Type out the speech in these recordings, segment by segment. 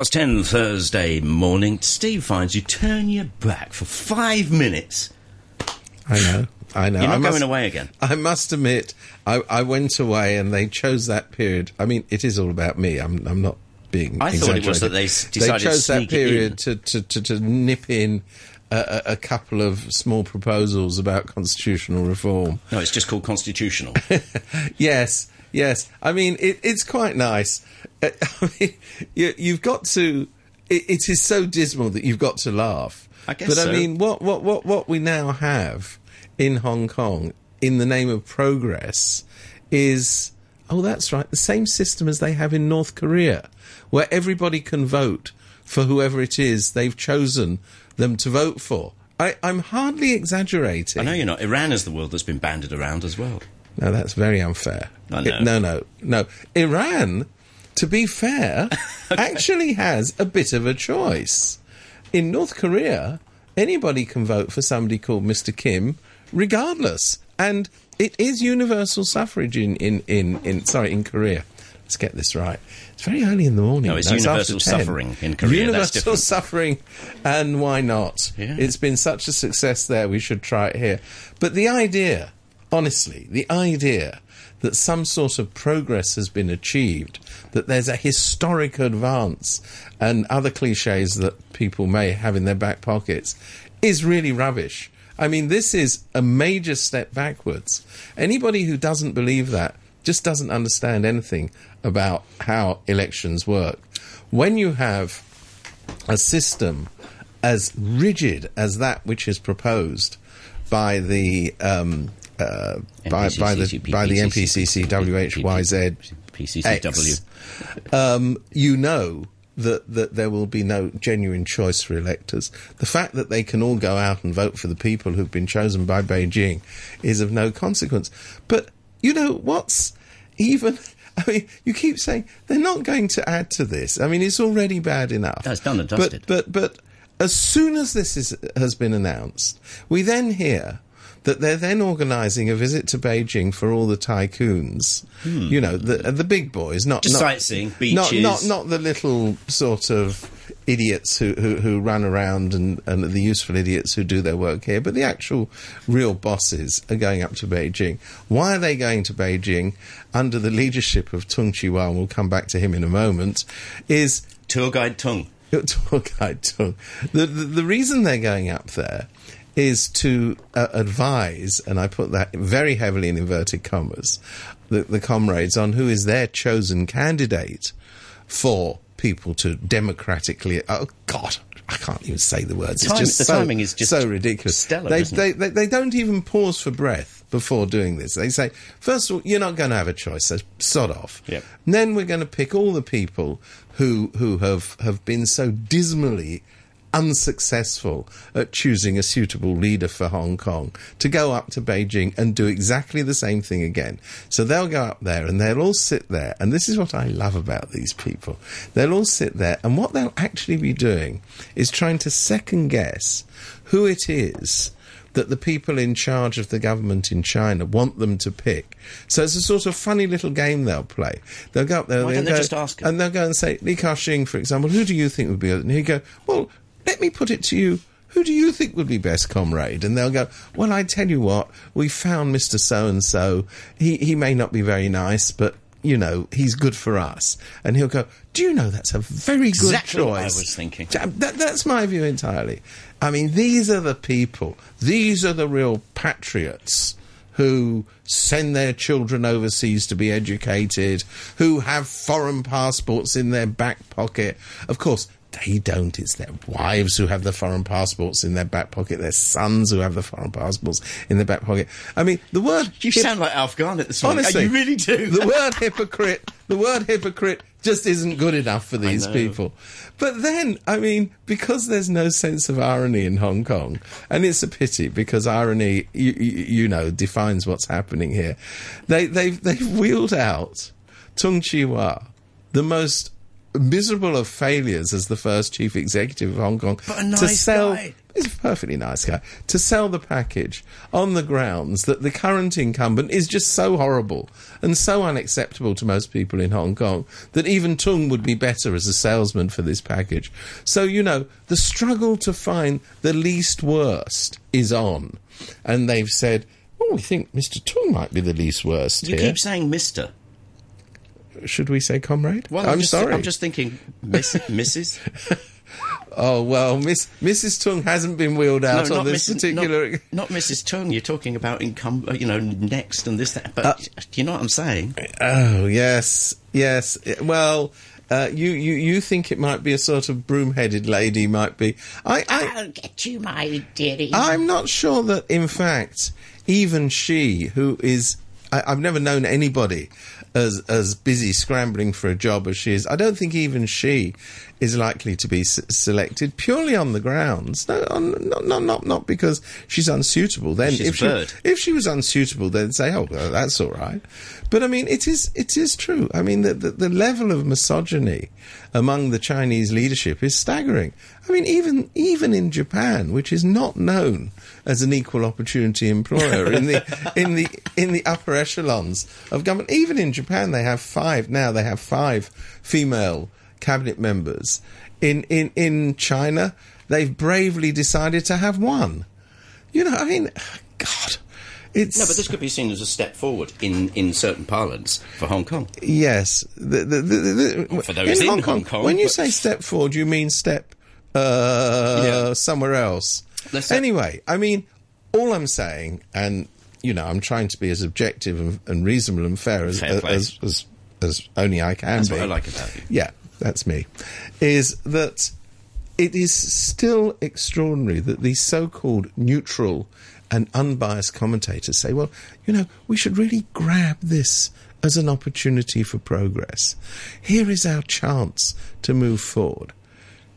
It's 10 Thursday morning. Steve finds you turn your back for five minutes. I know. I know. You're not I must, going away again. I must admit, I, I went away and they chose that period. I mean, it is all about me. I'm, I'm not being. I thought it was that they decided to chose that sneak it in. period to, to, to, to nip in a, a, a couple of small proposals about constitutional reform. No, it's just called constitutional. yes, yes. I mean, it, it's quite nice. I mean, you, you've got to. It, it is so dismal that you've got to laugh. I guess But so. I mean, what, what, what, what we now have in Hong Kong, in the name of progress, is oh, that's right, the same system as they have in North Korea, where everybody can vote for whoever it is they've chosen them to vote for. I, I'm hardly exaggerating. I know you're not. Iran is the world that's been banded around as well. No, that's very unfair. I know. It- no, no, no. Iran, to be fair, actually has a bit of a choice. In North Korea, anybody can vote for somebody called Mr. Kim, regardless. And it is universal suffrage in, in, in, in sorry, in Korea. Let's get this right. It's very early in the morning. No, it's universal after 10. suffering in Korea. That's Universal suffering, and why not? Yeah. It's been such a success there, we should try it here. But the idea, honestly, the idea that some sort of progress has been achieved, that there's a historic advance, and other cliches that people may have in their back pockets, is really rubbish. I mean, this is a major step backwards. Anybody who doesn't believe that just doesn't understand anything about how elections work. When you have a system as rigid as that which is proposed by the um, uh, by, by the by the NPCC WHYZ PCCW. Um, you know that that there will be no genuine choice for electors. The fact that they can all go out and vote for the people who've been chosen by Beijing is of no consequence. But you know what's even. I mean, you keep saying they're not going to add to this. I mean, it's already bad enough. No, it's done and But- dusted. But but as soon as this is, has been announced, we then hear that they're then organising a visit to Beijing for all the tycoons. You know, the the big boys, not Hmm. Just not, sightseeing, not beaches. not not the little sort of idiots who, who, who run around and, and the useful idiots who do their work here, but the actual real bosses are going up to Beijing. Why are they going to Beijing under the leadership of Tung Chee-hwa, and we'll come back to him in a moment, is Tour guide your tour guide Tung. The, the the reason they're going up there is to uh, advise, and I put that very heavily in inverted commas, the, the comrades on who is their chosen candidate for people to democratically. Oh God. I can't even say the words. It's just the so, timing is just so ridiculous. stellar, They, they, they, they don't even pause for breath before doing this. They say, first of all, you're not going to have a choice, so sod off. Yep. And then we're going to pick all the people who who have, have been so dismally unsuccessful at choosing a suitable leader for Hong Kong to go up to Beijing and do exactly the same thing again. So they'll go up there and they'll all sit there, and this is what I love about these people. They'll all sit there, and what they'll actually be doing is trying to second guess who it is that the people in charge of the government in China want them to pick. So it's a sort of funny little game they'll play. They'll go up there, Why they'll don't they go- just ask and they'll go and say, Li Ka-shing, for example, who do you think would be? And he'd go, well, let me put it to you. Who do you think would be best, comrade? And they'll go, well, I tell you what, we found Mr. So and so. He he may not be very nice, but you know he's good for us. And he'll go, do you know that's a very Exactly good what I choice? was thinking. That, that's my view entirely. I mean, these are the people. These are the real patriots who send their children overseas to be educated, who have foreign passports in their back pocket. Of course, they don't. It's their wives who have the foreign passports in their back pocket, their sons who have the foreign passports in their back pocket. I mean, the word. You hip- sound like Alf Garnett this morning. Honestly, you really do. The word hypocrite, the word hypocrite just isn't good enough for these people. But then, I mean, because there's no sense of irony in Hong Kong, and it's a pity because irony, you, you, you know, defines what's happening here. They, they've, they've wheeled out Tung Chee-hwa, the most miserable of failures as the first chief executive of Hong Kong But a to nice sell. guy. He's a perfectly nice guy to sell the package on the grounds that the current incumbent is just so horrible and so unacceptable to most people in Hong Kong that even Tung would be better as a salesman for this package. So you know the struggle to find the least worst is on, and they've said. Oh, we think Mr. Tung might be the least worst You here. keep saying Mister. Should we say comrade? Well, I'm just, sorry. I'm just thinking, Miss, Mrs. Oh well, Miss Mrs. Tung hasn't been wheeled out no, on not this Mrs. particular. Not, not Mrs. Tung. You're talking about income. You know, next and this that. But Uh, you know what I'm saying? Oh yes, yes. Well, uh, you you you think it might be a sort of broom-headed lady? Might be. I I I'll get you, my dearie. I'm not sure that, in fact, even she, who is, I, I've never known anybody as as busy scrambling for a job as she is. I don't think even she is likely to be s- selected purely on the grounds, no, on, not, not not not because she's unsuitable. Then, She's if she bird. if she was unsuitable, then say, oh, well, that's all right. But I mean, it is it is true. I mean, the, the the level of misogyny among the Chinese leadership is staggering. I mean, even even in Japan, which is not known as an equal opportunity employer in the in the in the upper echelons of government, even in Japan, they have five now. They have five female cabinet members. In in in China, they've bravely decided to have one. You know, I mean, God, it's No, but this could be seen as a step forward in, in certain parlance for Hong Kong. Yes, the, the, the, Well, for those in Hong Kong, When you but- say step forward, you mean step uh, Yeah. somewhere else. Let's anyway, I mean, all I'm saying, and you know, I'm trying to be as objective and, and reasonable and fair as Fair as, as as only I can That's be. what I like about you. Yeah, that's me. Is that it is still extraordinary that these so-called neutral and unbiased commentators say, well, you know, we should really grab this as an opportunity for progress. Here is our chance to move forward.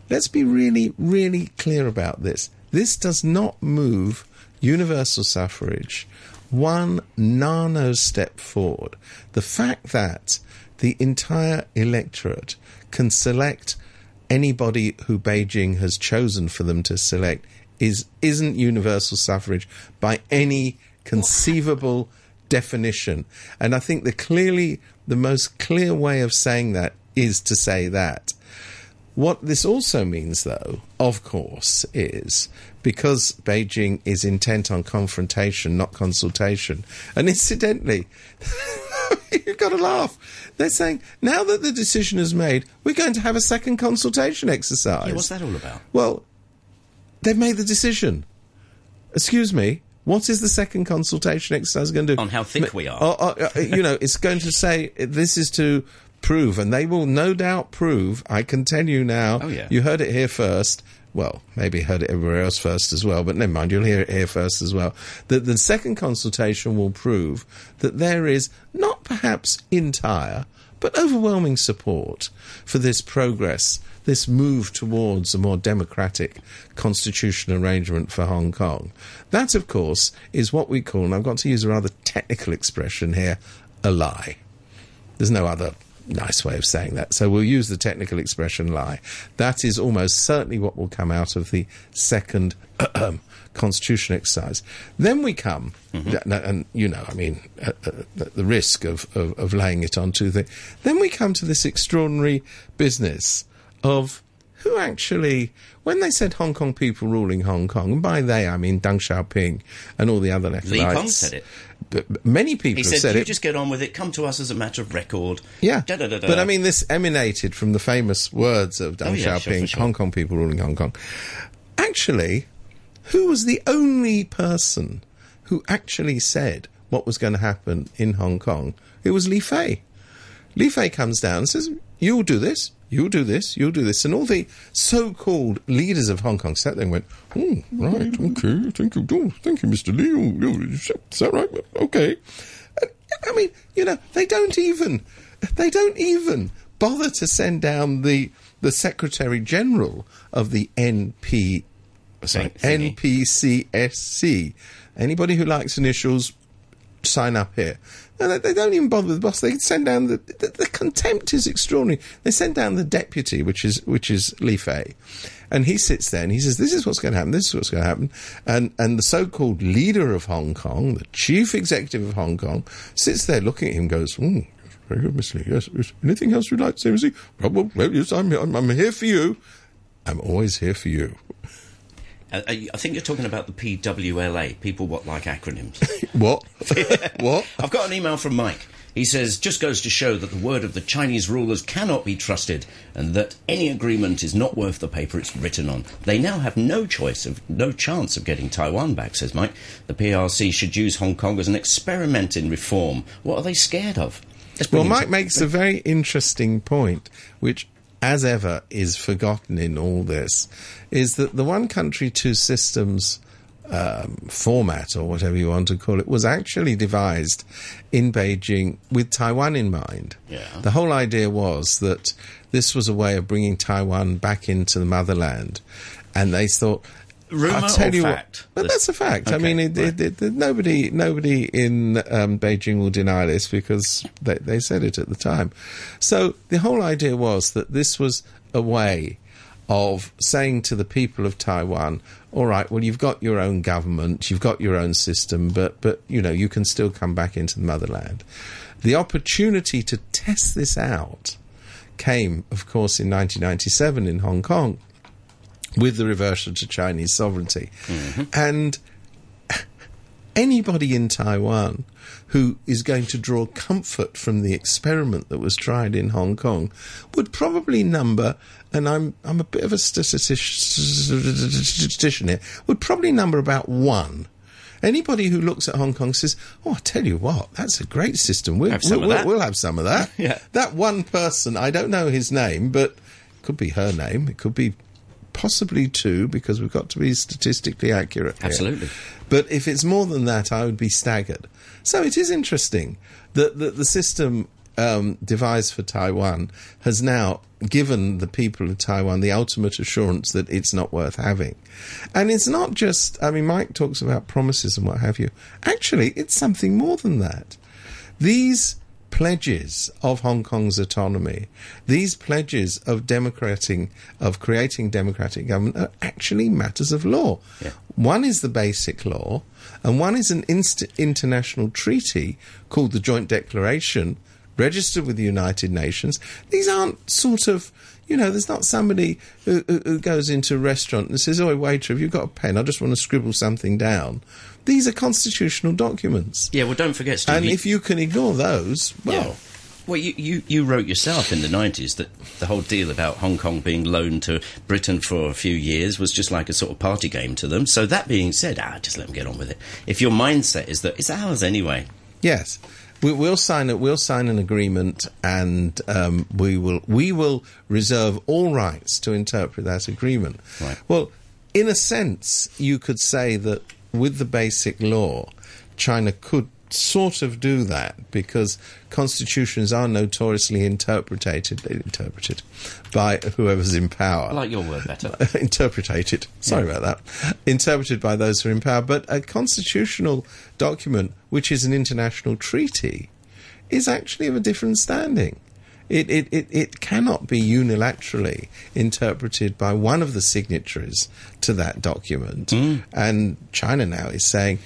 Let's be really, really clear about this. This does not move universal suffrage one nano step forward. The fact that the entire electorate can select anybody who Beijing has chosen for them to select is isn't universal suffrage by any conceivable definition. And I think the clearly the most clear way of saying that is to say that. What this also means, though, of course, is because Beijing is intent on confrontation, not consultation. And incidentally, you've got to laugh. They're saying now that the decision is made, we're going to have a second consultation exercise. Yeah, what's that all about? Well, they've made the decision. Excuse me. What is the second consultation exercise going to do? On how thick we are. Oh, oh, uh, you know, it's going to say this is to prove, and they will no doubt prove. I can tell you now. Oh, yeah. You heard it here first. Well, maybe heard it everywhere else first as well, but never mind. You'll hear it here first as well. That the second consultation will prove that there is not perhaps entire, but overwhelming support for this progress, this move towards a more democratic constitutional arrangement for Hong Kong. That, of course, is what we call, and I've got to use a rather technical expression here, a lie. There's no other nice way of saying that. So we'll use the technical expression lie. That is almost certainly what will come out of the second constitution exercise. Then we come, and, and, you know, I mean, uh, uh, the risk of, of, of laying it on too thick. Then we come to this extraordinary business of who actually, when they said Hong Kong people ruling Hong Kong, and by they I mean Deng Xiaoping and all the other left Li Peng said it. But many people He said, said "You it. just get on with it. Come to us as a matter of record." Yeah, Da-da-da-da. but I mean, this emanated from the famous words of Deng Oh, yeah, Xiaoping, for sure. Hong Kong people ruling Hong Kong. Actually, who was the only person who actually said what was going to happen in Hong Kong? It was Li Fei. Li Fei comes down and says, You'll do this, you'll do this, you'll do this. And all the so called leaders of Hong Kong sat there and went, Oh, right, okay, thank you, oh, thank you, Mr. Lee. Oh, oh, is that right? Okay. And, I mean, you know, they don't even, they don't even bother to send down the, the Secretary General of the NP, sorry, NPCSC. Anybody who likes initials, sign up here. And they, don't even bother with the boss. They send down the, the the contempt is extraordinary. They send down the deputy, which is which is Li Fei, and he sits there and he says, "This is what's going to happen. This is what's going to happen." And and the so-called leader of Hong Kong, the chief executive of Hong Kong, sits there looking at him, goes, mm, "Very good, Miss Lee. Yes, yes. Anything else you'd like to say, Miss Lee? Well, well, yes, I'm, I'm I'm here for you. I'm always here for you." Uh, I I think you're talking about the PWLA, people what like acronyms. What? what? I've got an email from Mike. He says, just goes to show that the word of the Chinese rulers cannot be trusted and that any agreement is not worth the paper it's written on. They now have no choice of, no chance of getting Taiwan back, says Mike. The PRC should use Hong Kong as an experiment in reform. What are they scared of? Well, Mike makes a very interesting point, which, as ever, is forgotten in all this, is that the one country, two systems um, format, or whatever you want to call it, was actually devised in Beijing with Taiwan in mind. Yeah. The whole idea was that this was a way of bringing Taiwan back into the motherland, and they thought. Rumour I'll tell or you fact? what, but that's a fact. I mean, it, right. it, it, nobody, nobody in um, Beijing will deny this because they, they said it at the time. So the whole idea was that this was a way of saying to the people of Taiwan, "All right, well, you've got your own government, you've got your own system, but but you know you can still come back into the motherland." The opportunity to test this out came, of course, in 1997 in Hong Kong with the reversal to Chinese sovereignty. Mm-hmm. And anybody in Taiwan who is going to draw comfort from the experiment that was tried in Hong Kong would probably number, and I'm I'm a bit of a statistician here, would probably number about one. Anybody who looks at Hong Kong says, "Oh, I tell you what, that's a great system. We'll Have some we'll, of that." we'll have some of that." Yeah. That one person, I don't know his name, but it could be her name. It could be possibly two because we've got to be statistically accurate. here. Absolutely. But if it's more than that, I would be staggered. So it is interesting that, that the system um, devised for Taiwan has now given the people of Taiwan the ultimate assurance that it's not worth having. And it's not just, I mean, Mike talks about promises and what have you. Actually, it's something more than that. These pledges of Hong Kong's autonomy, these pledges of democrating, of creating democratic government, are actually matters of law. Yeah. One is the basic law, and one is an inst- international treaty called the Joint Declaration, registered with the United Nations. These aren't sort of, you know, there's not somebody who, who, who goes into a restaurant and says, "Oh, waiter, have you got a pen? I just want to scribble something down." These are constitutional documents. Yeah, well, don't forget, Steve. And you- if you can ignore those, well, Yeah. Well, you, you, you wrote yourself in the 90s that the whole deal about Hong Kong being loaned to Britain for a few years was just like a sort of party game to them. So, that being said, ah, just let them get on with it. If your mindset is that it's ours anyway, yes, we, we'll sign it. We'll sign an agreement, and um, we will we will reserve all rights to interpret that agreement. Right. Well, in a sense, you could say that with the basic law, China could sort of do that because constitutions are notoriously interpreted interpreted by whoever's in power. I like your word better. interpreted. Sorry about that. Interpreted by those who are in power. But a constitutional document, which is an international treaty, is actually of a different standing. It, it, it, it cannot be unilaterally interpreted by one of the signatories to that document. Mm. And China now is saying,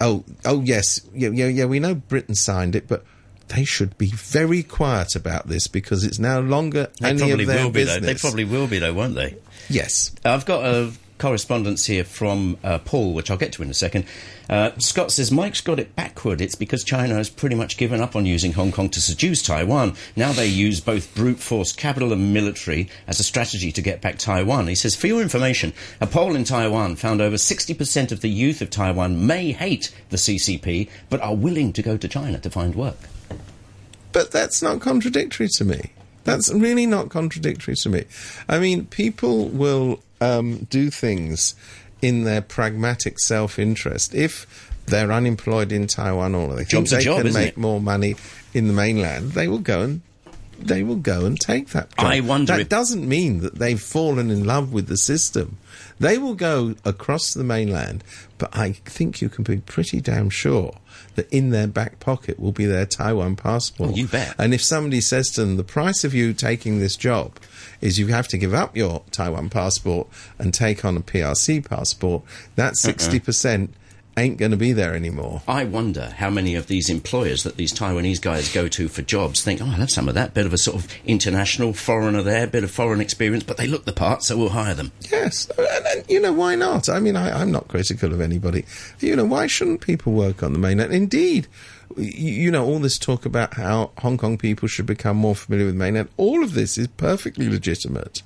oh, oh yes, yeah, yeah, yeah, we know Britain signed it, but they should be very quiet about this because it's now longer They any of their will be, business. though. They probably will be, though, won't they? yes. I've got a correspondence here from uh, Paul, which I'll get to in a second. Uh, Scott says Mike's got it backward. It's because China has pretty much given up on using Hong Kong to seduce Taiwan. Now they use both brute force, capital, and military as a strategy to get back Taiwan. He says, for your information, a poll in Taiwan found over 60% of the youth of Taiwan may hate the CCP, but are willing to go to China to find work. But that's not contradictory to me. That's really not contradictory to me. I mean, people will um, do things in their pragmatic self-interest. If they're unemployed in Taiwan or they think Job's they job, can make it? more money in the mainland, they will go and they will go and take that job. I wonder That doesn't mean that they've fallen in love with the system. They will go across the mainland, but I think you can be pretty damn sure that in their back pocket will be their Taiwan passport. Oh, you bet. And if somebody says to them, the price of you taking this job is you have to give up your Taiwan passport and take on a PRC passport, that Uh-uh. 60% ain't going to be there anymore. I wonder how many of these employers that these Taiwanese guys go to for jobs think, oh, I'll have some of that. Bit of a sort of international foreigner there, bit of foreign experience, but they look the part, so we'll hire them. Yes, and, and you know why not? I mean, I, I'm not critical of anybody. You know, why shouldn't people work on the mainland? Indeed, you know, all this talk about how Hong Kong people should become more familiar with mainland. All of this is perfectly legitimate,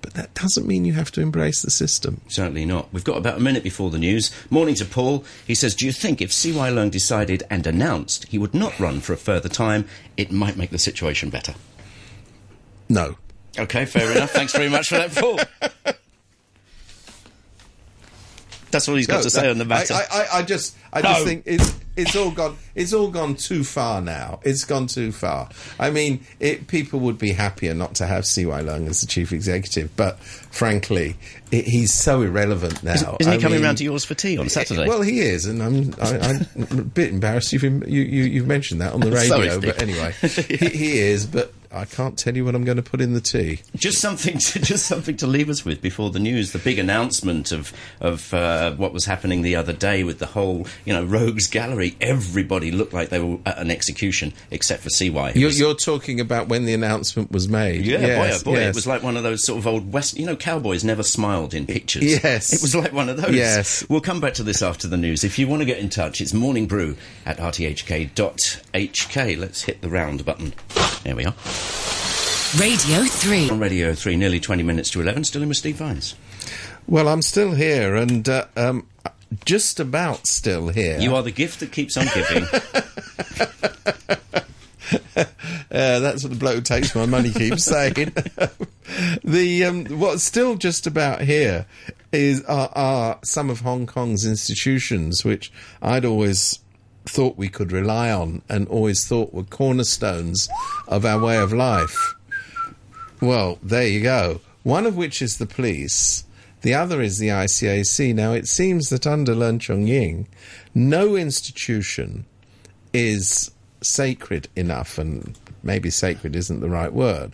but that doesn't mean you have to embrace the system. Certainly not. We've got about a minute before the news. Morning to Paul. He says, Do you think if CY Leung decided and announced he would not run for a further time, it might make the situation better? No, Okay, fair enough. Thanks very much for that, Paul. That's all he's got No, to say no, on the matter. I, I, I just, I just think it's it's all gone. It's all gone too far now. It's gone too far. I mean, it, people would be happier not to have CY Leung as the chief executive, but frankly, it, he's so irrelevant now. Isn't, isn't he I coming mean, round to yours for tea on Saturday? Well, he is, and I'm I, I'm a bit embarrassed. You've you, you you've mentioned that on the radio, Sorry, but anyway, he, he is. But I can't tell you what I'm going to put in the tea. just something to just something to leave us with before the news. The big announcement of of uh, what was happening the other day with the whole you know Rogues Gallery. Everybody looked like they were at an execution except for CY. You're, was- you're talking about when the announcement was made. Yeah, yes, boy, oh boy, yes. it was like one of those sort of old West. You know, cowboys never smiled in pictures. Yes. it was like one of those. Yes. we'll come back to this after the news. If you want to get in touch, it's morning brew at rthk.hk. Let's hit the round button. There we are. Radio 3. On Radio Three, nearly twenty minutes to eleven. Still in with Steve Vines. Well, I'm still here, and uh, um, just about still here. You are the gift that keeps on giving. Uh, that's what the bloke who takes my money keeps saying. the um, what's still just about here is are, are some of Hong Kong's institutions, which I'd always thought we could rely on, and always thought were cornerstones of our way of life. Well, there you go. One of which is the police. The other is the ICAC. Now, it seems that under Leung Chun-ying, no institution is sacred enough, and maybe sacred isn't the right word,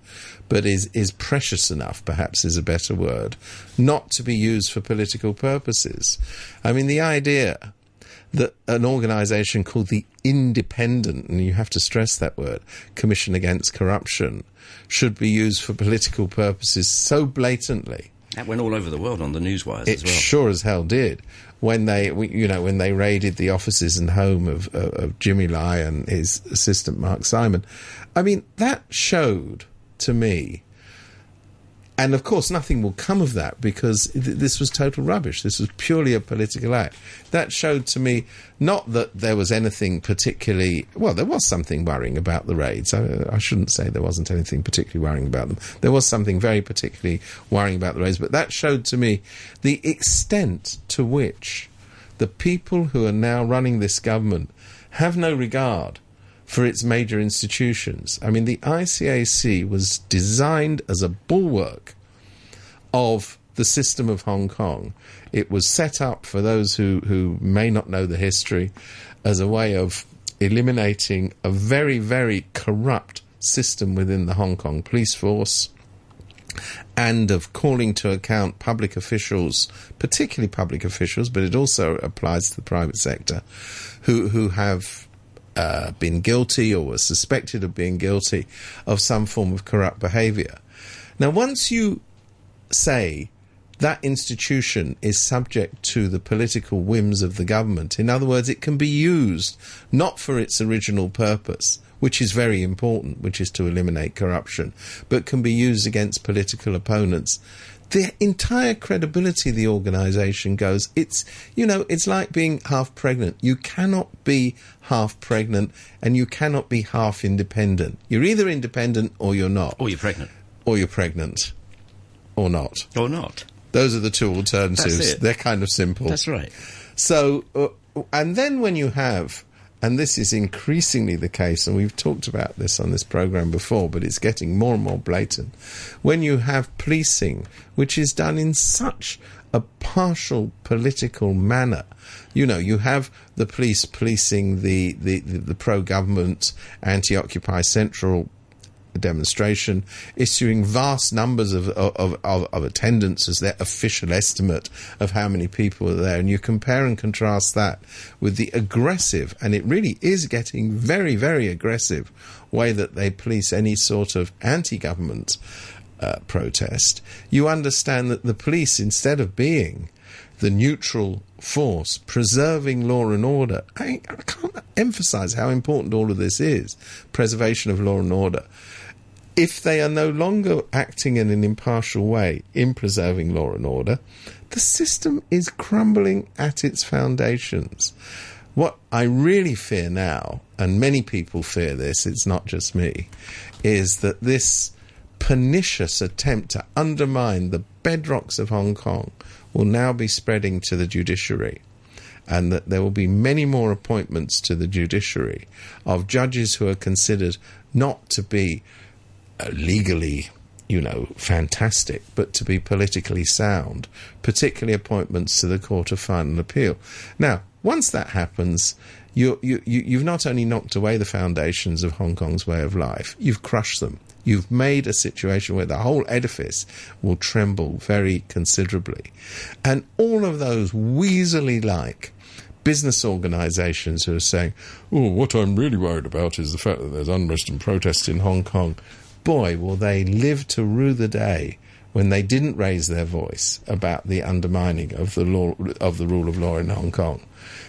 but is, is precious enough, perhaps is a better word, not to be used for political purposes. I mean, the idea that an organisation called the Independent, and you have to stress that word, Commission Against Corruption, should be used for political purposes so blatantly that went all over the world on the newswires it as well. sure as hell did when they, you know, when they raided the offices and home of, of, of Jimmy Lai and his assistant Mark Simon. I mean, that showed to me. And of course, nothing will come of that because th- this was total rubbish. This was purely a political act. That showed to me not that there was anything particularly, well, there was something worrying about the raids. I, I shouldn't say there wasn't anything particularly worrying about them. There was something very particularly worrying about the raids, but that showed to me the extent to which the people who are now running this government have no regard for its major institutions. I mean, the ICAC was designed as a bulwark of the system of Hong Kong. It was set up for those who, who may not know the history as a way of eliminating a very, very corrupt system within the Hong Kong police force and of calling to account public officials, particularly public officials, but it also applies to the private sector, who who have uh, been guilty or was suspected of being guilty of some form of corrupt behaviour. Now, once you say that institution is subject to the political whims of the government, in other words, it can be used not for its original purpose, which is very important, which is to eliminate corruption, but can be used against political opponents. The entire credibility of the organisation goes. It's you know, it's like being half pregnant. You cannot be half pregnant, and you cannot be half independent. You're either independent or you're not, or you're pregnant. or you're pregnant, or not. Or not. Those are the two alternatives. They're kind of simple. That's right. So, uh, and then when you have and this is increasingly the case, and we've talked about this on this program before, but it's getting more and more blatant. When you have policing, which is done in such a partial political manner, you know, you have the police policing the, the, the, the pro government, anti Occupy Central demonstration, issuing vast numbers of, of, of, of, attendance as their official estimate of how many people are there. And you compare and contrast that with the aggressive, and it really is getting very, very aggressive, way that they police any sort of anti government uh, protest. You understand that the police, instead of being the neutral force, preserving law and order. I, I, can't emphasize how important all of this is preservation of law and order if they are no longer acting in an impartial way in preserving law and order, the system is crumbling at its foundations. What I really fear now, and many people fear this, it's not just me, is that this pernicious attempt to undermine the bedrocks of Hong Kong will now be spreading to the judiciary. And that there will be many more appointments to the judiciary of judges who are considered not to be uh, legally, you know, fantastic, but to be politically sound, particularly appointments to the Court of Final Appeal. Now, once that happens, you, you, you, have not only knocked away the foundations of Hong Kong's way of life, you've crushed them. You've made a situation where the whole edifice will tremble very considerably. And all of those weaselly like business organizations who are saying, oh, what I'm really worried about is the fact that there's unrest and protest in Hong Kong boy, will they live to rue the day when they didn't raise their voice about the undermining of the law of the rule of law in Hong Kong.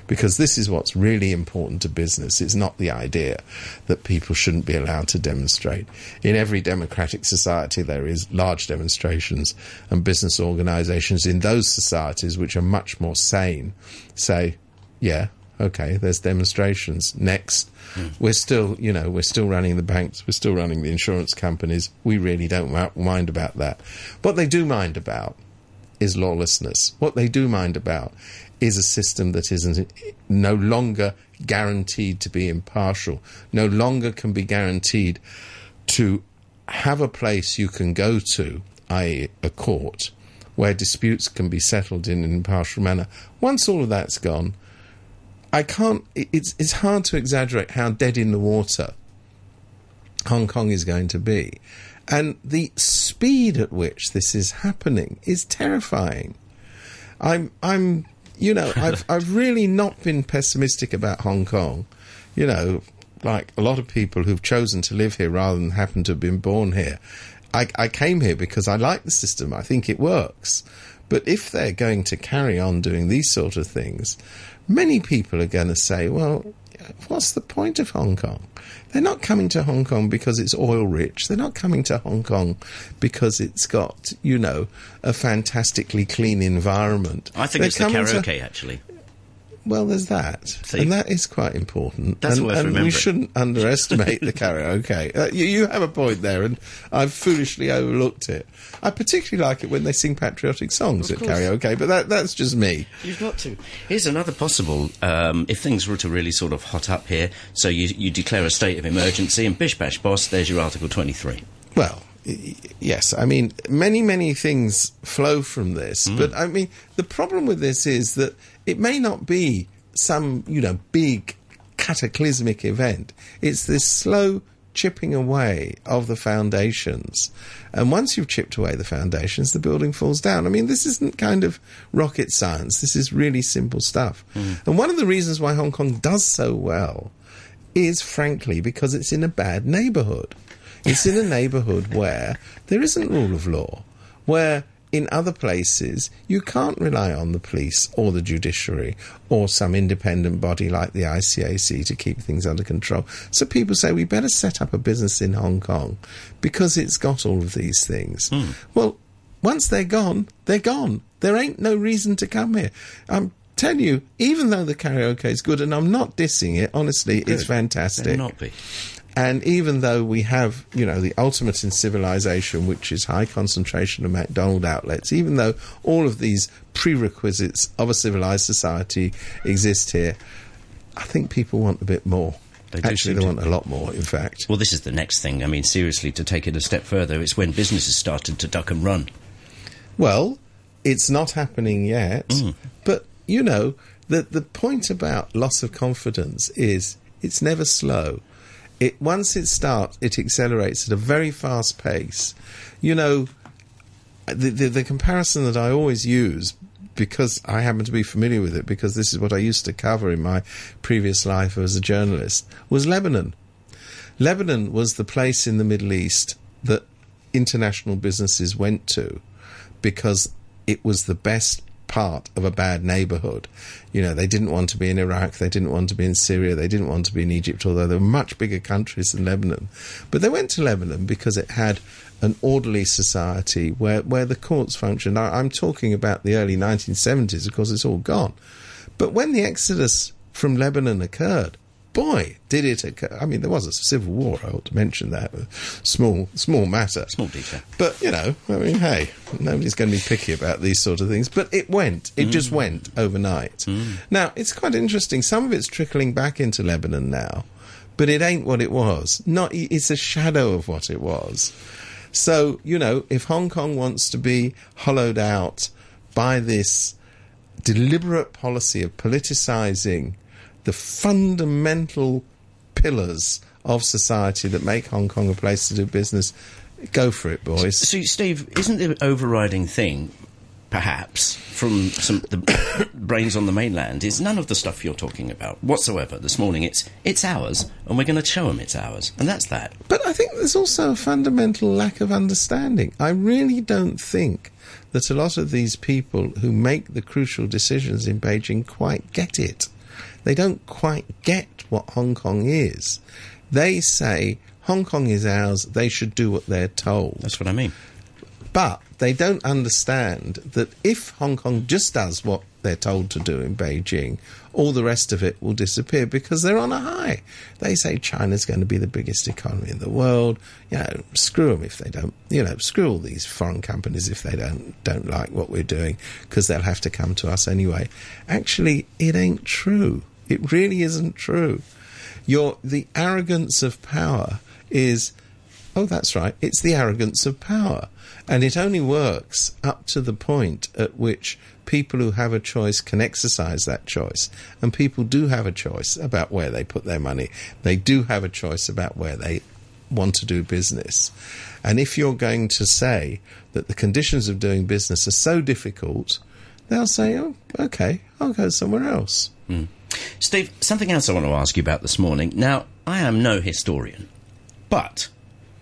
Because this is what's really important to business. It's not the idea that people shouldn't be allowed to demonstrate. In every democratic society, there is large demonstrations, and business organizations in those societies, which are much more sane, say, yeah, okay, there's demonstrations. Next, mm. we're still, you know, we're still running the banks, we're still running the insurance companies. We really don't mind about that. What they do mind about is lawlessness. What they do mind about is a system that isn't no longer guaranteed to be impartial, no longer can be guaranteed to have a place you can go to, i.e., a court, where disputes can be settled in an impartial manner. Once all of that's gone, I can't. It's it's hard to exaggerate how dead in the water Hong Kong is going to be, and the speed at which this is happening is terrifying. I'm I'm you know I've I've really not been pessimistic about Hong Kong. You know, like a lot of people who've chosen to live here rather than happen to have been born here. I, I came here because I like the system. I think it works. But if they're going to carry on doing these sort of things, many people are going to say, well, what's the point of Hong Kong? They're not coming to Hong Kong because it's oil rich. They're not coming to Hong Kong because it's got, you know, a fantastically clean environment. I think They're it's the karaoke, to, actually. Well, there's that, See? and that is quite important. That's and, worth and remembering. we shouldn't underestimate the karaoke. Uh, you, you, have a point there, and I've foolishly overlooked it. I particularly like it when they sing patriotic songs at karaoke, but that, that's just me. You've got to. Here's another possible. Um, if things were to really sort of hot up here, so you, you declare a state of emergency, and bish bash boss, there's your Article 23. Well, yes, I mean, many, many things flow from this. Mm. But I mean, the problem with this is that it may not be some, you know, big cataclysmic event. It's this slow chipping away of the foundations. And once you've chipped away the foundations, the building falls down. I mean, this isn't kind of rocket science. This is really simple stuff. Mm. And one of the reasons why Hong Kong does so well is, frankly, because it's in a bad neighborhood. It's in a neighborhood where there isn't rule of law, where in other places, you can't rely on the police or the judiciary or some independent body like the ICAC to keep things under control. So people say we better set up a business in Hong Kong because it's got all of these things. Mm. Well, once they're gone, they're gone. There ain't no reason to come here. I'm telling you, even though the karaoke is good, and I'm not dissing it, honestly, good. it's fantastic. not be. And even though we have, you know, the ultimate in civilization, which is high concentration of McDonald outlets, even though all of these prerequisites of a civilized society exist here, I think people want a bit more. They Actually, they to. want a lot more, in fact. Well, this is the next thing. I mean, seriously, to take it a step further, it's when businesses started to duck and run. Well, it's not happening yet, Mm. but you know, the the point about loss of confidence is it's never slow. It once it starts, it accelerates at a very fast pace. You know, the, the the comparison that I always use because I happen to be familiar with it because this is what I used to cover in my previous life as a journalist was Lebanon. Lebanon was the place in the Middle East that international businesses went to because it was the best part of a bad neighborhood. You know, they didn't want to be in Iraq, they didn't want to be in Syria, they didn't want to be in Egypt, although they were much bigger countries than Lebanon. But they went to Lebanon because it had an orderly society where, where the courts functioned. I, I'm talking about the early 1970s, of course, it's all gone. But when the exodus from Lebanon occurred, boy, did it occur. I mean, there was a civil war, I ought to mention that. Small, small matter. Small detail. But, you know, I mean, hey, nobody's going to be picky about these sort of things. But it went. It just mm. went overnight. Mm. Now, it's quite interesting. Some of it's trickling back into Lebanon now, but it ain't what it was. Not. It's a shadow of what it was. So, you know, if Hong Kong wants to be hollowed out by this deliberate policy of politicizing the fundamental pillars of society that make Hong Kong a place to do business, go for it, boys. So, Steve, isn't the overriding thing, perhaps, from some the brains on the mainland, is none of the stuff you're talking about whatsoever this morning. It's it's ours, and we're going to show them it's ours, and that's that. But I think there's also a fundamental lack of understanding. I really don't think that a lot of these people who make the crucial decisions in Beijing quite get it. They don't quite get what Hong Kong is. They say Hong Kong is ours, they should do what they're told. That's what I mean. But they don't understand that if Hong Kong just does what they're told to do in Beijing, all the rest of it will disappear because they're on a high. They say China's going to be the biggest economy in the world. You know, screw them if they don't. You know, screw all these foreign companies if they don't don't like what we're doing because they'll have to come to us anyway. Actually, it ain't true. It really isn't true. Your the arrogance of power is Oh, that's right. It's the arrogance of power. And it only works up to the point at which people who have a choice can exercise that choice. And people do have a choice about where they put their money. They do have a choice about where they want to do business. And if you're going to say that the conditions of doing business are so difficult, they'll say, oh, okay, I'll go somewhere else. Hmm. Steve, something else I want to ask you about this morning. Now, I am no historian, but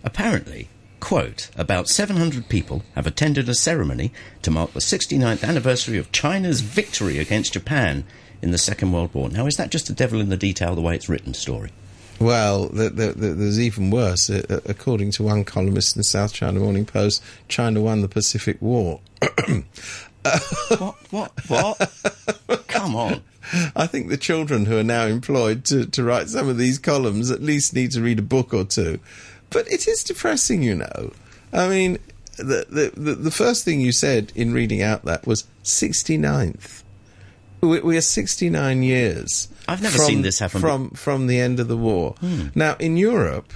apparently, quote, about 700 people have attended a ceremony to mark the 69th anniversary of China's victory against Japan in the Second World War. Now, is that just a devil in the detail, the way it's written story? Well, the, the, the, there's even worse. Uh, uh, according to one columnist in the South China Morning Post, China won the Pacific War. what? What? What? Come on. I think the children who are now employed to, to write some of these columns at least need to read a book or two. But it is depressing, you know. I mean, the, the, the, first thing you said in reading out that was 69th. We, we are 69 years. I've never from- seen this happen From, from the end of the war. Hmm. Now, in Europe,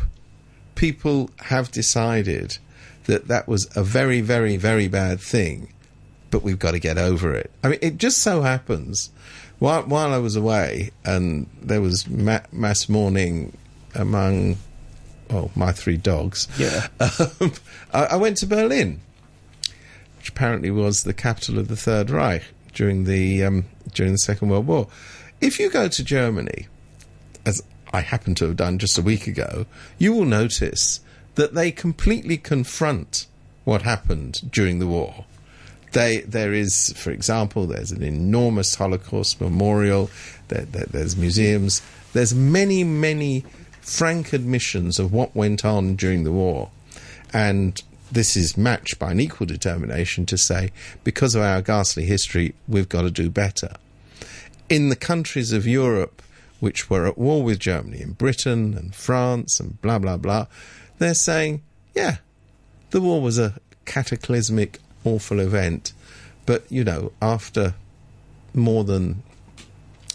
people have decided that that was a very, very, very bad thing, but we've got to get over it. I mean, it just so happens while while I was away and there was ma- mass mourning among well my three dogs. Yeah. um, I, I went to Berlin, which apparently was the capital of the Third Reich during the um, during the Second World War. If you go to Germany, as I happen to have done just a week ago, you will notice that they completely confront what happened during the war. They, there is, for example, there's an enormous Holocaust memorial. There, there, there's museums. There's many, many frank admissions of what went on during the war, and this is matched by an equal determination to say, because of our ghastly history, we've got to do better in the countries of Europe which were at war with Germany, in Britain and France and blah, blah, blah, they're saying, yeah, the war was a cataclysmic, awful event. But, you know, after more than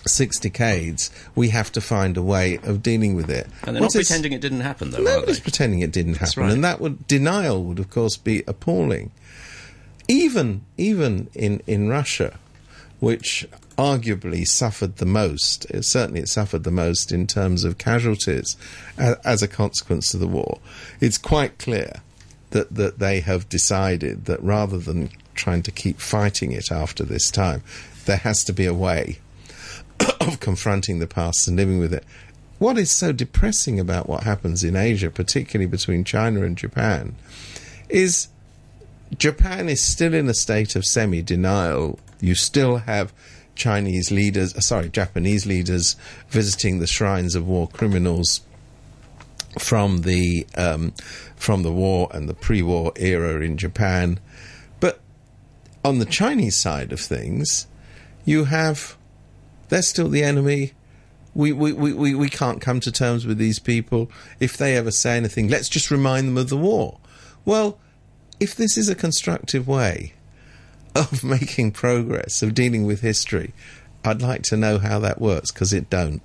six decades, we have to find a way of dealing with it. And they're not pretending it didn't happen, though, Nobody's pretending it didn't happen, right. and that would denial would, of course, be appalling. Even even in in Russia, which arguably suffered the most, it, certainly it suffered the most in terms of casualties a, as a consequence of the war. It's quite clear that that they have decided that rather than trying to keep fighting it after this time, there has to be a way of confronting the past and living with it. What is so depressing about what happens in Asia, particularly between China and Japan, is Japan is still in a state of semi denial. You still have Chinese leaders, uh, sorry, Japanese leaders visiting the shrines of war criminals from the um, from the war and the pre-war era in Japan. But on the Chinese side of things, you have they're still the enemy. We, we, we, we, we can't come to terms with these people. If they ever say anything, let's just remind them of the war. Well, if this is a constructive way of making progress, of dealing with history, I'd like to know how that works because it don't.